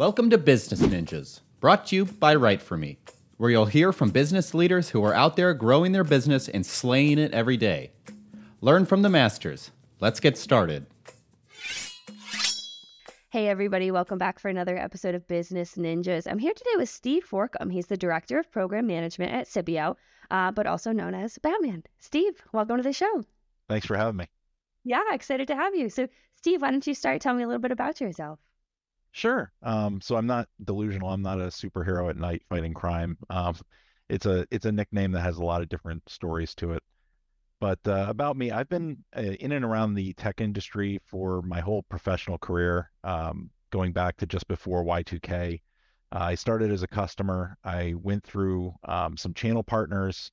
Welcome to Business Ninjas, brought to you by Write For Me, where you'll hear from business leaders who are out there growing their business and slaying it every day. Learn from the masters. Let's get started. Hey, everybody, welcome back for another episode of Business Ninjas. I'm here today with Steve Forcum. He's the Director of Program Management at Sippio, uh, but also known as Batman. Steve, welcome to the show. Thanks for having me. Yeah, excited to have you. So, Steve, why don't you start telling me a little bit about yourself? Sure. Um, so I'm not delusional. I'm not a superhero at night fighting crime. Um, it's a it's a nickname that has a lot of different stories to it. But uh, about me, I've been uh, in and around the tech industry for my whole professional career, um, going back to just before Y2K. Uh, I started as a customer. I went through um, some channel partners,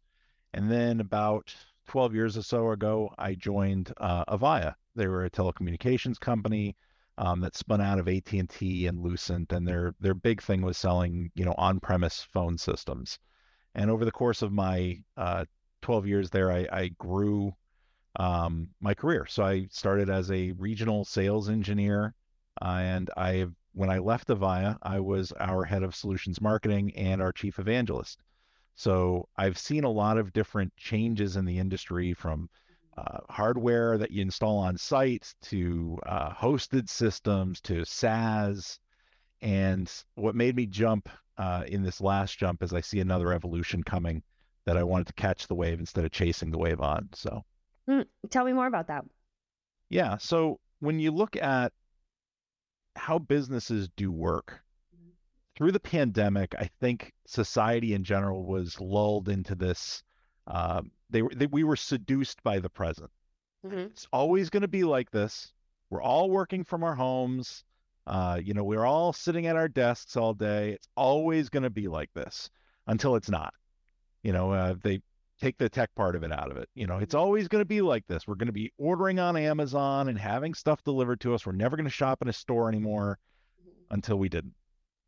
and then about 12 years or so ago, I joined uh, Avaya. They were a telecommunications company um, that spun out of AT&T and Lucent, and their their big thing was selling you know on-premise phone systems. And over the course of my uh, 12 years there, I, I grew um, my career. So I started as a regional sales engineer, uh, and I when I left Avaya, I was our head of solutions marketing and our chief evangelist. So I've seen a lot of different changes in the industry from uh, hardware that you install on site to uh, hosted systems to SaaS. And what made me jump uh, in this last jump is I see another evolution coming that I wanted to catch the wave instead of chasing the wave on. So, mm, tell me more about that. Yeah. So, when you look at how businesses do work, through the pandemic, I think society in general was lulled into this uh, they were they, we were seduced by the present. Mm-hmm. It's always going to be like this. We're all working from our homes. Uh, you know, we're all sitting at our desks all day. It's always going to be like this until it's not. You know, uh, they take the tech part of it out of it. You know, it's mm-hmm. always going to be like this. We're going to be ordering on Amazon and having stuff delivered to us. We're never going to shop in a store anymore mm-hmm. until we didn't.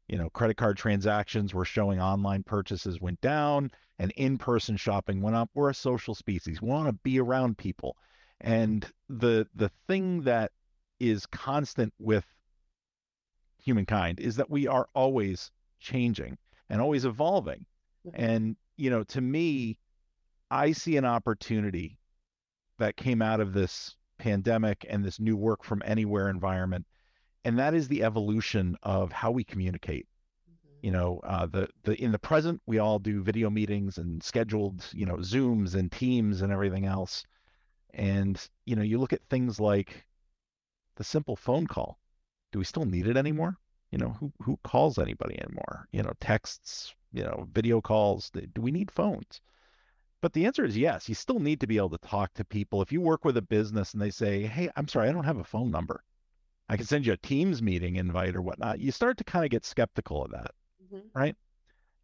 You know, credit card transactions were showing online purchases went down and in-person shopping went up. We're a social species. We want to be around people. And the the thing that is constant with humankind is that we are always changing and always evolving. Mm-hmm. And you know, to me, I see an opportunity that came out of this pandemic and this new work from anywhere environment and that is the evolution of how we communicate. You know uh, the the in the present we all do video meetings and scheduled you know zooms and teams and everything else. And you know you look at things like the simple phone call. Do we still need it anymore? You know who who calls anybody anymore? You know texts you know video calls do we need phones? But the answer is yes you still need to be able to talk to people. If you work with a business and they say hey i'm sorry i don't have a phone number i can send you a teams meeting invite or whatnot you start to kind of get skeptical of that mm-hmm. right?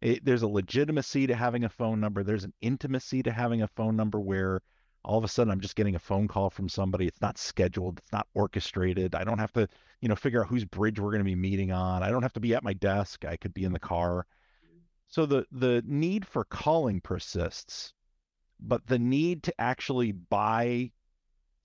It, there's a legitimacy to having a phone number. There's an intimacy to having a phone number where all of a sudden I'm just getting a phone call from somebody. It's not scheduled. It's not orchestrated. I don't have to, you know, figure out whose bridge we're going to be meeting on. I don't have to be at my desk. I could be in the car. So the the need for calling persists, but the need to actually buy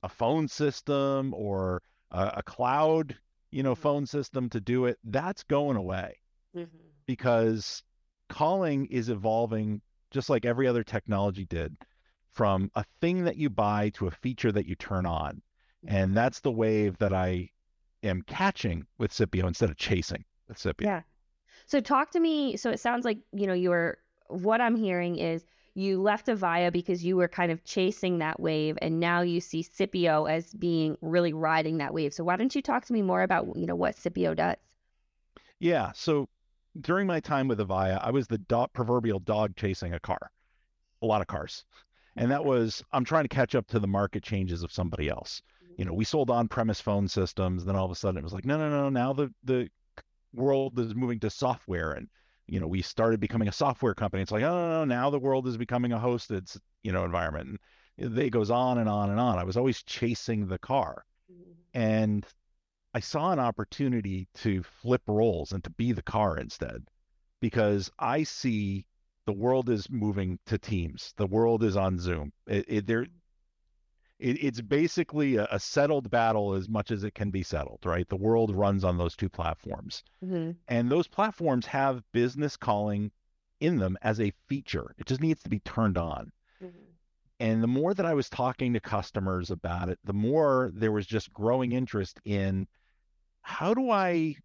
a phone system or a, a cloud, you know, mm-hmm. phone system to do it, that's going away. Mm-hmm because calling is evolving just like every other technology did from a thing that you buy to a feature that you turn on. And that's the wave that I am catching with Sippio instead of chasing with Sippio. Yeah. So talk to me. So it sounds like, you know, you were, what I'm hearing is you left Avaya because you were kind of chasing that wave and now you see Sippio as being really riding that wave. So why don't you talk to me more about, you know, what Sippio does? Yeah. So during my time with Avaya, I was the dog, proverbial dog chasing a car, a lot of cars. And that was, I'm trying to catch up to the market changes of somebody else. You know, we sold on premise phone systems. Then all of a sudden it was like, no, no, no, now the, the world is moving to software. And, you know, we started becoming a software company. It's like, oh, no, no, now the world is becoming a hosted, you know, environment. And it goes on and on and on. I was always chasing the car. Mm-hmm. And I saw an opportunity to flip roles and to be the car instead because I see the world is moving to teams. The world is on Zoom. It, it, there, it, it's basically a, a, settled battle as much as it can be settled, right? The world runs on those two platforms. Mm-hmm. And those platforms have business calling in them as a feature. It just needs to be turned on. Mm-hmm. And the more that I was talking to customers about it, the more there was just growing interest in how do I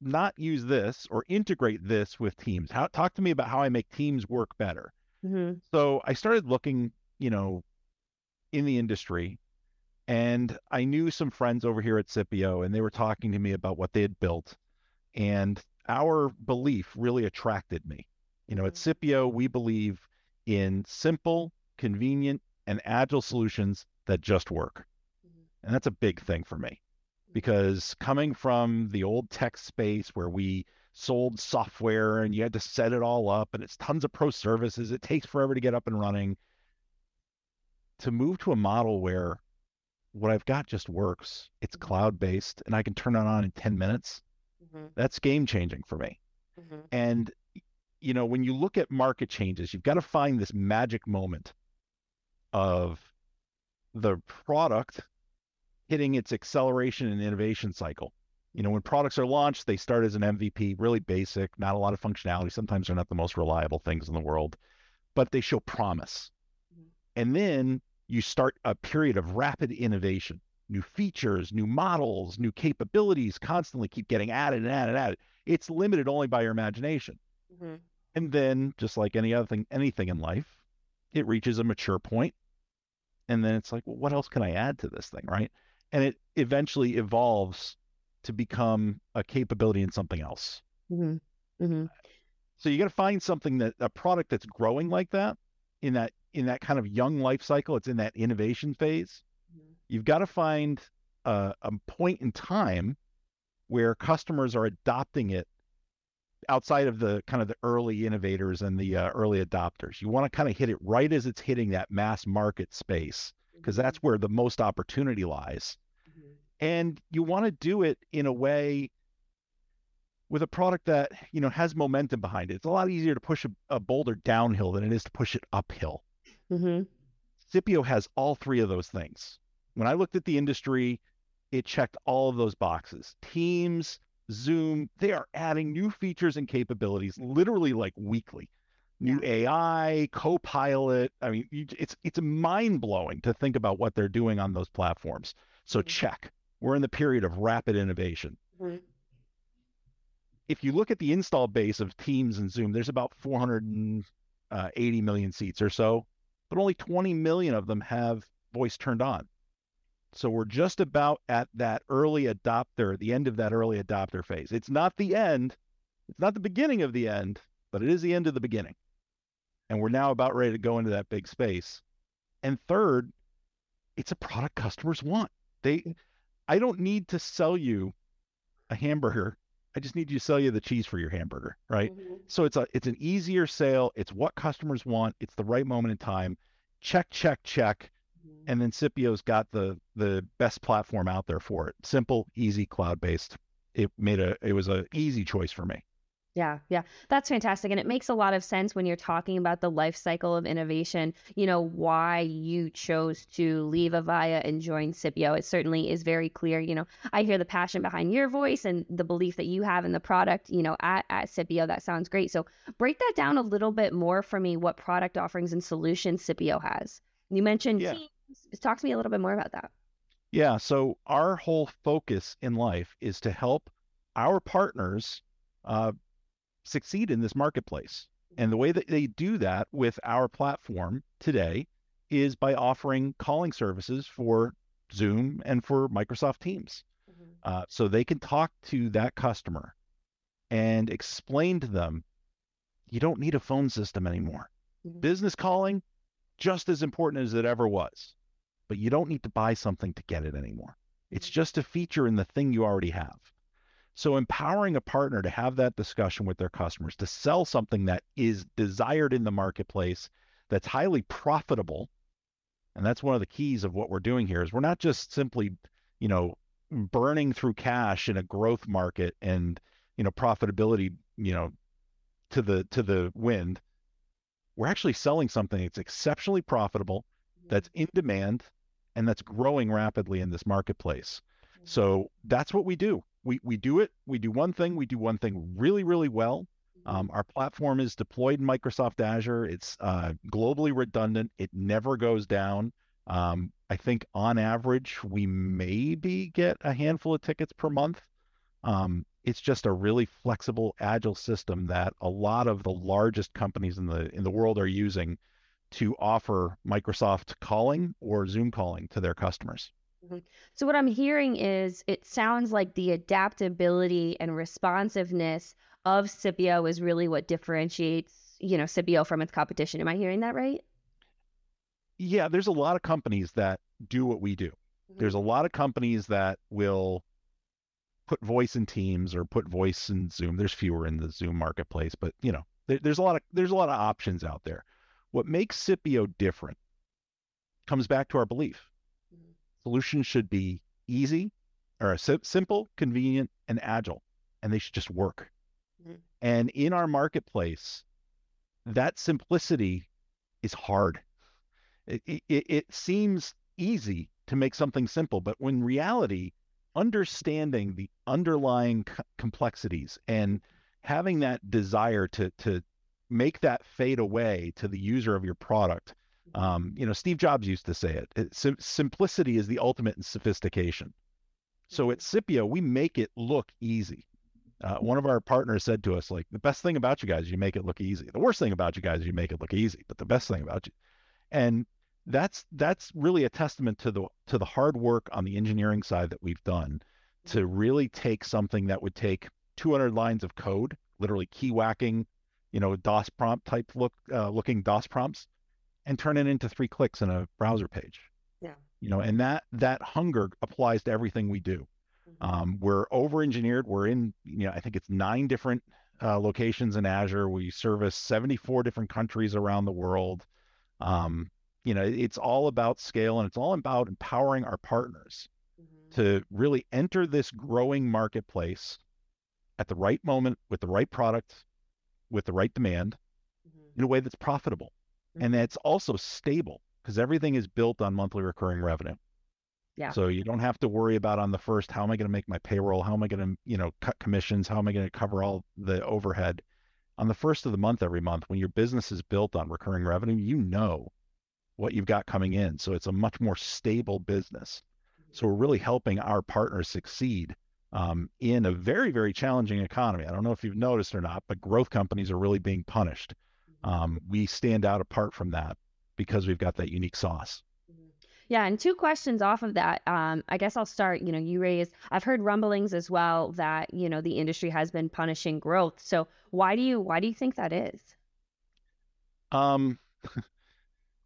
not use this or integrate this with Teams? How talk to me about how I make Teams work better. Mm-hmm. So I started looking, you know, in the industry, and I knew some friends over here at Sippio, and they were talking to me about what they had built, and our belief really attracted me. You know, at mm-hmm. Sippio, we believe in simple, convenient, and agile solutions that just work. Mm-hmm. And that's a big thing for me mm-hmm. because coming from the old tech space where we sold software and you had to set it all up and it's tons of pro services, it takes forever to get up and running. To move to a model where what I've got just works, it's cloud based, and I can turn it on in 10 minutes, mm-hmm. that's game changing for me. Mm-hmm. And you know, when you look at market changes, you've got to find this magic moment of the product hitting its acceleration and innovation cycle. You know, when products are launched, they start as an MVP, really basic, not a lot of functionality. Sometimes they're not the most reliable things in the world, but they show promise. Mm-hmm. And then you start a period of rapid innovation, new features, new models, new capabilities constantly keep getting added and added and added. It's limited only by your imagination. Mm-hmm. And then, just like any other thing, anything in life, it reaches a mature point, and then it's like, well, what else can I add to this thing, right? And it eventually evolves to become a capability in something else. Mm-hmm. Mm-hmm. So you got to find something that a product that's growing like that in that in that kind of young life cycle. It's in that innovation phase. Mm-hmm. You've got to find a, a point in time where customers are adopting it outside of the kind of the early innovators and the uh, early adopters. You want to kind of hit it right as it's hitting that mass market space because mm-hmm. that's where the most opportunity lies. Mm-hmm. And you want to do it in a way with a product that, you know, has momentum behind it. It's a lot easier to push a, a boulder downhill than it is to push it uphill. Mm-hmm. Sippio has all three of those things. When I looked at the industry, it checked all of those boxes. Teams, Zoom, they are adding new features and capabilities literally like weekly. New yeah. AI, Copilot. I mean, it's it's mind blowing to think about what they're doing on those platforms. So mm-hmm. check. We're in the period of rapid innovation. Mm-hmm. If you look at the install base of Teams and Zoom, there's about 480 uh, seats or so, but only 20 million of them have voice turned on. So we're just about at that early adopter, the end of that early adopter phase. It's not the end, it's not the beginning of the end, but it is the end of the beginning. And we're now about ready to go into that big space. And third, it's a product customers want. They I don't need to sell you a hamburger. I just need you to sell you the cheese for your hamburger, right? Mm-hmm. So it's a it's an easier sale. It's what customers want. It's the right moment in time. Check, check, check and then Sippio's got the the best platform out there for it. Simple, easy, cloud based. It made a it was a easy choice for me. Yeah, yeah. That's fantastic. And it makes a lot of sense when you're talking about the life cycle of innovation, you know, why you chose to leave Avaya and join Sippio. It certainly is very clear. You know, I hear the passion behind your voice and the belief that you have in the product, you know, at, at Sippio. That sounds great. So break that down a little bit more for me, what product offerings and solutions Sippio has. You mentioned yeah. Talk to me a little bit more about that. Yeah. So our whole focus in life is to help our partners uh, succeed in this marketplace. And the way that they do that with our platform today is by offering calling services for Zoom and for Microsoft Teams. Mm-hmm. Uh, so they can talk to that customer and explain to them you don't need a phone system anymore. Mm-hmm. Business calling, just as important as it ever was but you don't need to buy something to get it anymore. It's mm-hmm. just a feature in the thing you already have. So empowering a partner to have that discussion with their customers, to sell something that is desired in the marketplace, that's highly profitable. And that's one of the keys of what we're doing here is we're not just simply, you know, burning through cash in a growth market and, you know, profitability, you know, to the to the wind. We're actually selling something that's exceptionally profitable that's mm-hmm. in demand and that's growing rapidly in this marketplace. Mm-hmm. So that's what we do. We we do it. We do one thing. We do one thing really really well. Um, our platform is deployed in Microsoft Azure. It's uh, globally redundant. It never goes down. Um, I think on average we maybe get a handful of tickets per month. Um, it's just a really flexible, agile system that a lot of the largest companies in the in the world are using to offer Microsoft calling or Zoom calling to their customers. Mm-hmm. So what I'm hearing is it sounds like the adaptability and responsiveness of Sippio is really what differentiates, you know, Sippio from its competition. Am I hearing that right? Yeah, there's a lot of companies that do what we do. Mm-hmm. There's a lot of companies that will put voice in Teams or put voice in Zoom. There's fewer in the Zoom marketplace, but you know, there, there's a lot of there's a lot of options out there. What makes Sippio different comes back to our belief. Solutions should be easy or simple, convenient, and agile, and they should just work. Mm-hmm. And in our marketplace, that simplicity is hard. It, it, it seems easy to make something simple, but when reality, understanding the underlying c- complexities and having that desire to to make that fade away to the user of your product. Um, you know, Steve Jobs used to say it, it sim- simplicity is the ultimate in sophistication. So at mm-hmm. Sippio, we make it look easy. Uh, one of our partners said to us, like, the best thing about you guys is you make it look easy. The worst thing about you guys is you make it look easy, but the best thing about you. And that's that's really a testament to the to the hard work on the engineering side that we've done to mm-hmm. really take something that would take 200 lines of code, literally key whacking, you know, DOS prompt type look uh, looking DOS prompts, and turn it into three clicks in a browser page. Yeah. You know, and that that hunger applies to everything we do. Mm-hmm. Um, we're over engineered. We're in, you know, I think it's nine different uh, locations in Azure. We service 74 different countries around the world. Um, you know, it's all about scale and it's all about empowering our partners mm-hmm. to really enter this growing marketplace at the right moment with the right product, with the right demand mm-hmm. in a way that's profitable. Mm-hmm. And that's also stable because everything is built on monthly recurring revenue. Yeah. So you don't have to worry about on the first, how am I going to make my payroll? How am I going to, you know, cut commissions? How am I going to cover all the overhead? On the first of the month every month, when your business is built on recurring revenue, you know what you've got coming in. So it's a much more stable business. So we're really helping our partners succeed um, in a very, very challenging economy. I don't know if you've noticed or not, but growth companies are really being punished. Um, we stand out apart from that because we've got that unique sauce. Yeah, and two questions off of that. Um, I guess I'll start. You know, you raised. I've heard rumblings as well that you know the industry has been punishing growth. So why do you why do you think that is? Um,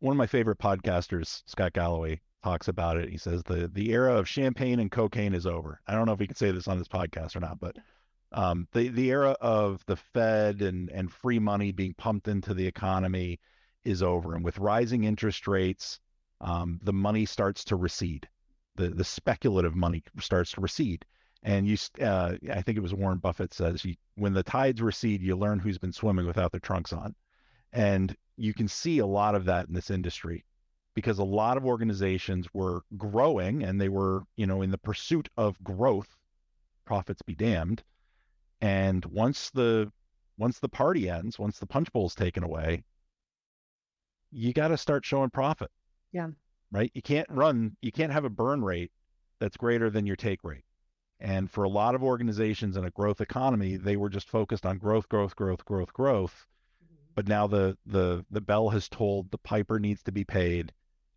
one of my favorite podcasters, Scott Galloway, talks about it. He says the the era of champagne and cocaine is over. I don't know if we can say this on this podcast or not, but um, the the era of the Fed and and free money being pumped into the economy is over. And with rising interest rates, um, the money starts to recede. The the speculative money starts to recede. And you, uh, I think it was Warren Buffett says, you, when the tides recede, you learn who's been swimming without their trunks on. And you can see a lot of that in this industry because a lot of organizations were growing and they were, you know, in the pursuit of growth, profits be damned. And once the once the party ends, once the punch bowl is taken away, you got to start showing profit. Yeah. Right? You can't run, you can't have a burn rate that's greater than your take rate. And for a lot of organizations in a growth economy, they were just focused on growth, growth, growth, growth, growth mm-hmm. but now the the the bell has tolled the piper needs to be paid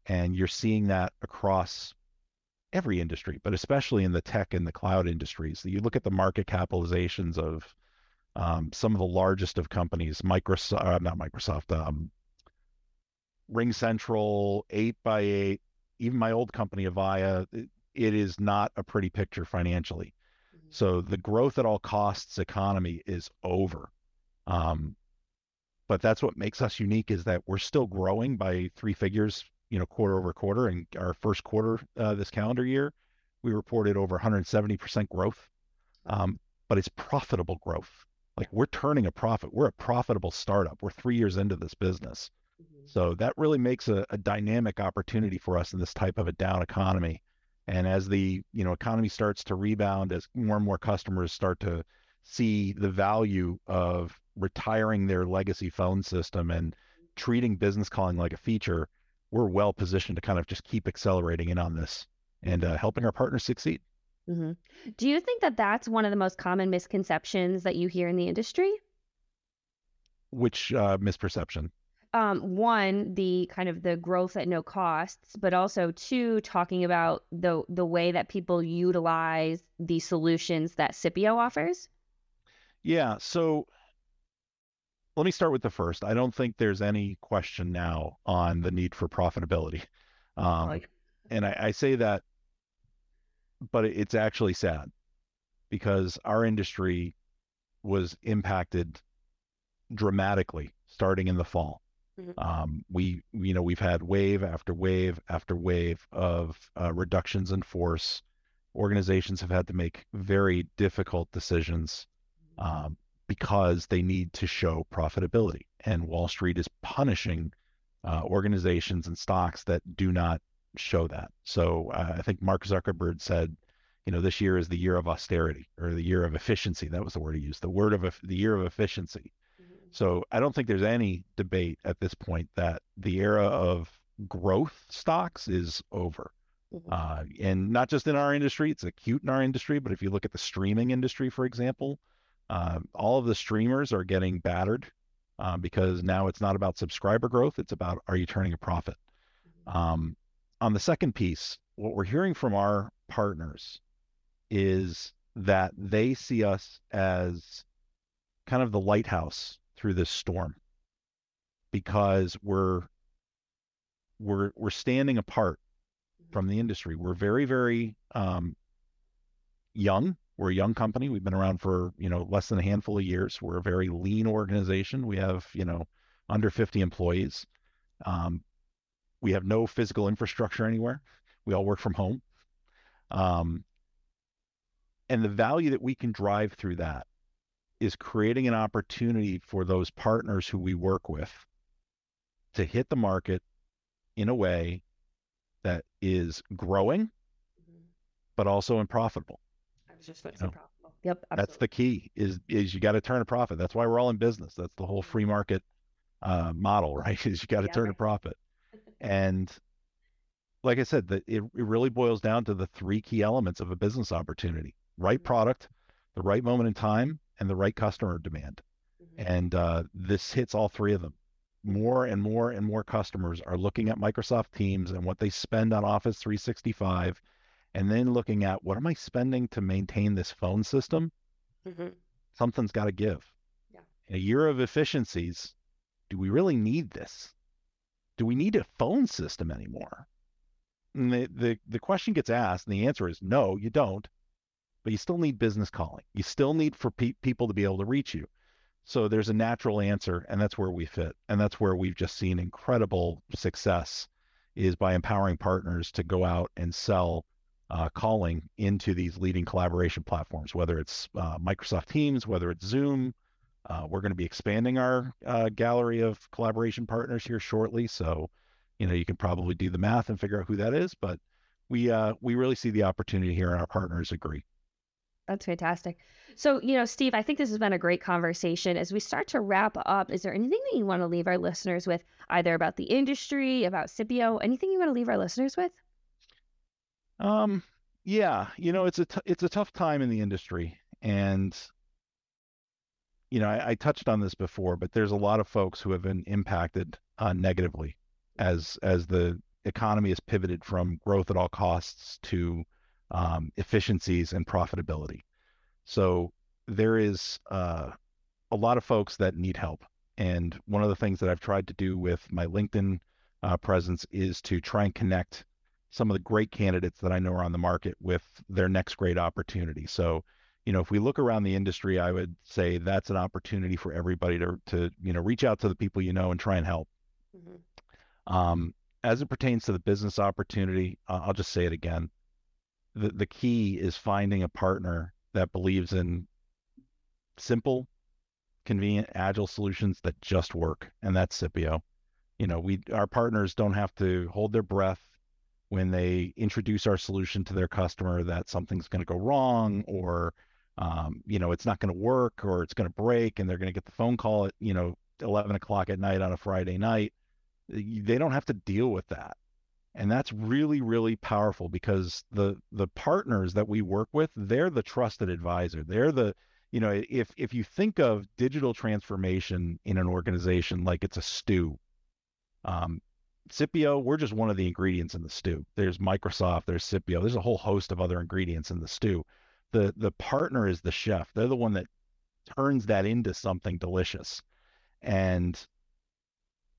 and you're seeing that across every industry but especially in the tech and the cloud industries. You look at the market capitalizations of um, some of the largest of companies microsoft uh, not microsoft um, RingCentral 8 by 8 even my old company avaya it, it is not a pretty picture financially. Mm-hmm. so the growth at all costs economy is over. Um, but that's what makes us unique is that we're still growing by three figures, you know, quarter over quarter. And our first quarter uh, this calendar year, we reported over 170% growth, um, but it's profitable growth. Like we're turning a profit. We're a profitable startup. We're three years into this business. Mm-hmm. So that really makes a, a dynamic opportunity for us in this type of a down economy. And as the you know economy starts to rebound, as more and more customers start to see the value of retiring their legacy phone system and treating business calling like a feature, we're well positioned to kind of just keep accelerating in on this and uh, helping our partners succeed. Mm-hmm. Do you think that that's one of the most common misconceptions that you hear in the industry? Which uh, misperception? Um, one, the kind of the growth at no costs, but also two, talking about the the way that people utilize the solutions that Sippio offers. Yeah. So let me start with the first. I don't think there's any question now on the need for profitability. Um, like... And I, I say that, but it's actually sad because our industry was impacted dramatically starting in the fall. Mm-hmm. Um, we, you know, we've had wave after wave after wave of uh, reductions in force. Organizations have had to make very difficult decisions um, because they need to show profitability. And Wall Street is punishing uh, organizations and stocks that do not show that. So uh, I think Mark Zuckerberg said, you know, this year is the year of austerity or the year of efficiency. That was the word he used, the word of the year of efficiency. Mm-hmm. So I don't think there's any debate at this point that the era of growth stocks is over. Mm-hmm. Uh, and not just in our industry, it's acute in our industry, but if you look at the streaming industry, for example, uh, all of the streamers are getting battered uh, because now it's not about subscriber growth. It's about are you turning a profit? Mm-hmm. Um, on the second piece, what we're hearing from our partners is that they see us as kind of the lighthouse through this storm because we're we're we're standing apart mm-hmm. from the industry. We're very very um, young we're a young company. We've been around for, you know, less than a handful of years. We're a very lean organization. We have, you know, under 50 employees. Um, we have no physical infrastructure anywhere. We all work from home. Um, and the value that we can drive through that is creating an opportunity for those partners who we work with to hit the market in a way that is growing, mm-hmm. but also and profitable just you know, profitable. Yep. Absolutely. That's the key is, is you got to turn a profit. That's why we're all in business. That's the whole free market uh, model, right? Is you got to yeah, turn right. a profit. and like I said, the, it, it really boils down to the three key elements of a business opportunity, right mm-hmm. product, the right moment in time, and the right customer demand. Mm-hmm. And uh, this hits all three of them. More and more and more customers are looking at Microsoft Teams and what they spend on Office 365 and then looking at what am I spending to maintain this phone system? Mm-hmm. Something's got to give. Yeah. In a year of efficiencies, do we really need this? Do we need a phone system anymore? And the, the, the question gets asked, and the answer is no, you don't. But you still need business calling. You still need for pe- people to be able to reach you. So there's a natural answer, and that's where we fit. And that's where we've just seen incredible success is by empowering partners to go out and sell uh, calling into these leading collaboration platforms, whether it's uh, Microsoft Teams, whether it's Zoom. Uh, we're going to be expanding our uh, gallery of collaboration partners here shortly. So, you know, you can probably do the math and figure out who that is. But we uh, we really see the opportunity here, and our partners agree. That's fantastic. So, you know, Steve, I think this has been a great conversation. As we start to wrap up, is there anything that you want to leave our listeners with, either about the industry, about Sippio, anything you want to leave our listeners with? Um, yeah, you know, it's a t- it's a tough time in the industry, and you know, I, I, touched on this before, but there's a lot of folks who have been impacted uh, negatively as as the economy has pivoted from growth at all costs to um, efficiencies and profitability. So there is uh, a lot of folks that need help, and one of the things that I've tried to do with my LinkedIn uh, presence is to try and connect some of the great candidates that I know are on the market with their next great opportunity. So, you know, if we look around the industry, I would say that's an opportunity for everybody to to you know reach out to the people you know and try and help. Mm-hmm. Um, as it pertains to the business opportunity, uh, I'll just say it again. The the key is finding a partner that believes in simple, convenient, agile solutions that just work, and that's Sippio. You know, we our partners don't have to hold their breath when they introduce our solution to their customer that something's going to go wrong or um, you know it's not going to work or it's going to break and they're going to get the phone call at you know 11 o'clock at night on a friday night they don't have to deal with that. And that's really really powerful because the the partners that we work with they're the trusted advisor. They're the you know if if you think of digital transformation in an organization like it's a stew um, Sippio, we're just one of the ingredients in the stew. There's Microsoft, there's Sippio, there's a whole host of other ingredients in the stew. The the partner is the chef. They're the one that turns that into something delicious. And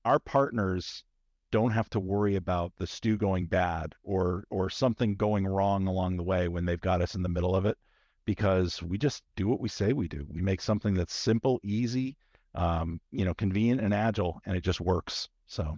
our partners don't have to worry about the stew going bad or or something going wrong along the way when they've got us in the middle of it because we just do what we say we do. We make something that's simple, easy, um, you know, convenient and agile, and it just works. So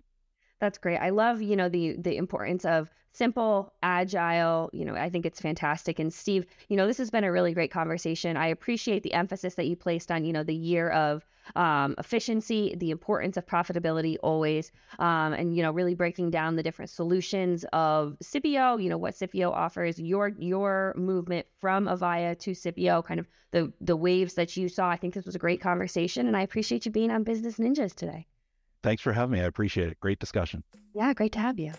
that's great. I love, you know, the the importance of simple, agile. You know, I think it's fantastic. And Steve, you know, this has been a really great conversation. I appreciate the emphasis that you placed on, you know, the year of um, efficiency, the importance of profitability always, um, and you know, really breaking down the different solutions of Sippio. You know, what Sippio offers, your your movement from Avaya to Sippio, kind of the the waves that you saw. I think this was a great conversation, and I appreciate you being on Business Ninjas today. Thanks for having me. I appreciate it. Great discussion. Yeah, great to have you.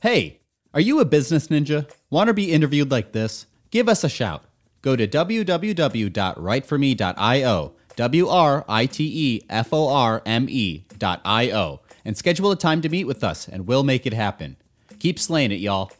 Hey, are you a business ninja? Want to be interviewed like this? Give us a shout. Go to www.writeforme.io, W R I T E F O R M E.io, and schedule a time to meet with us, and we'll make it happen. Keep slaying it, y'all.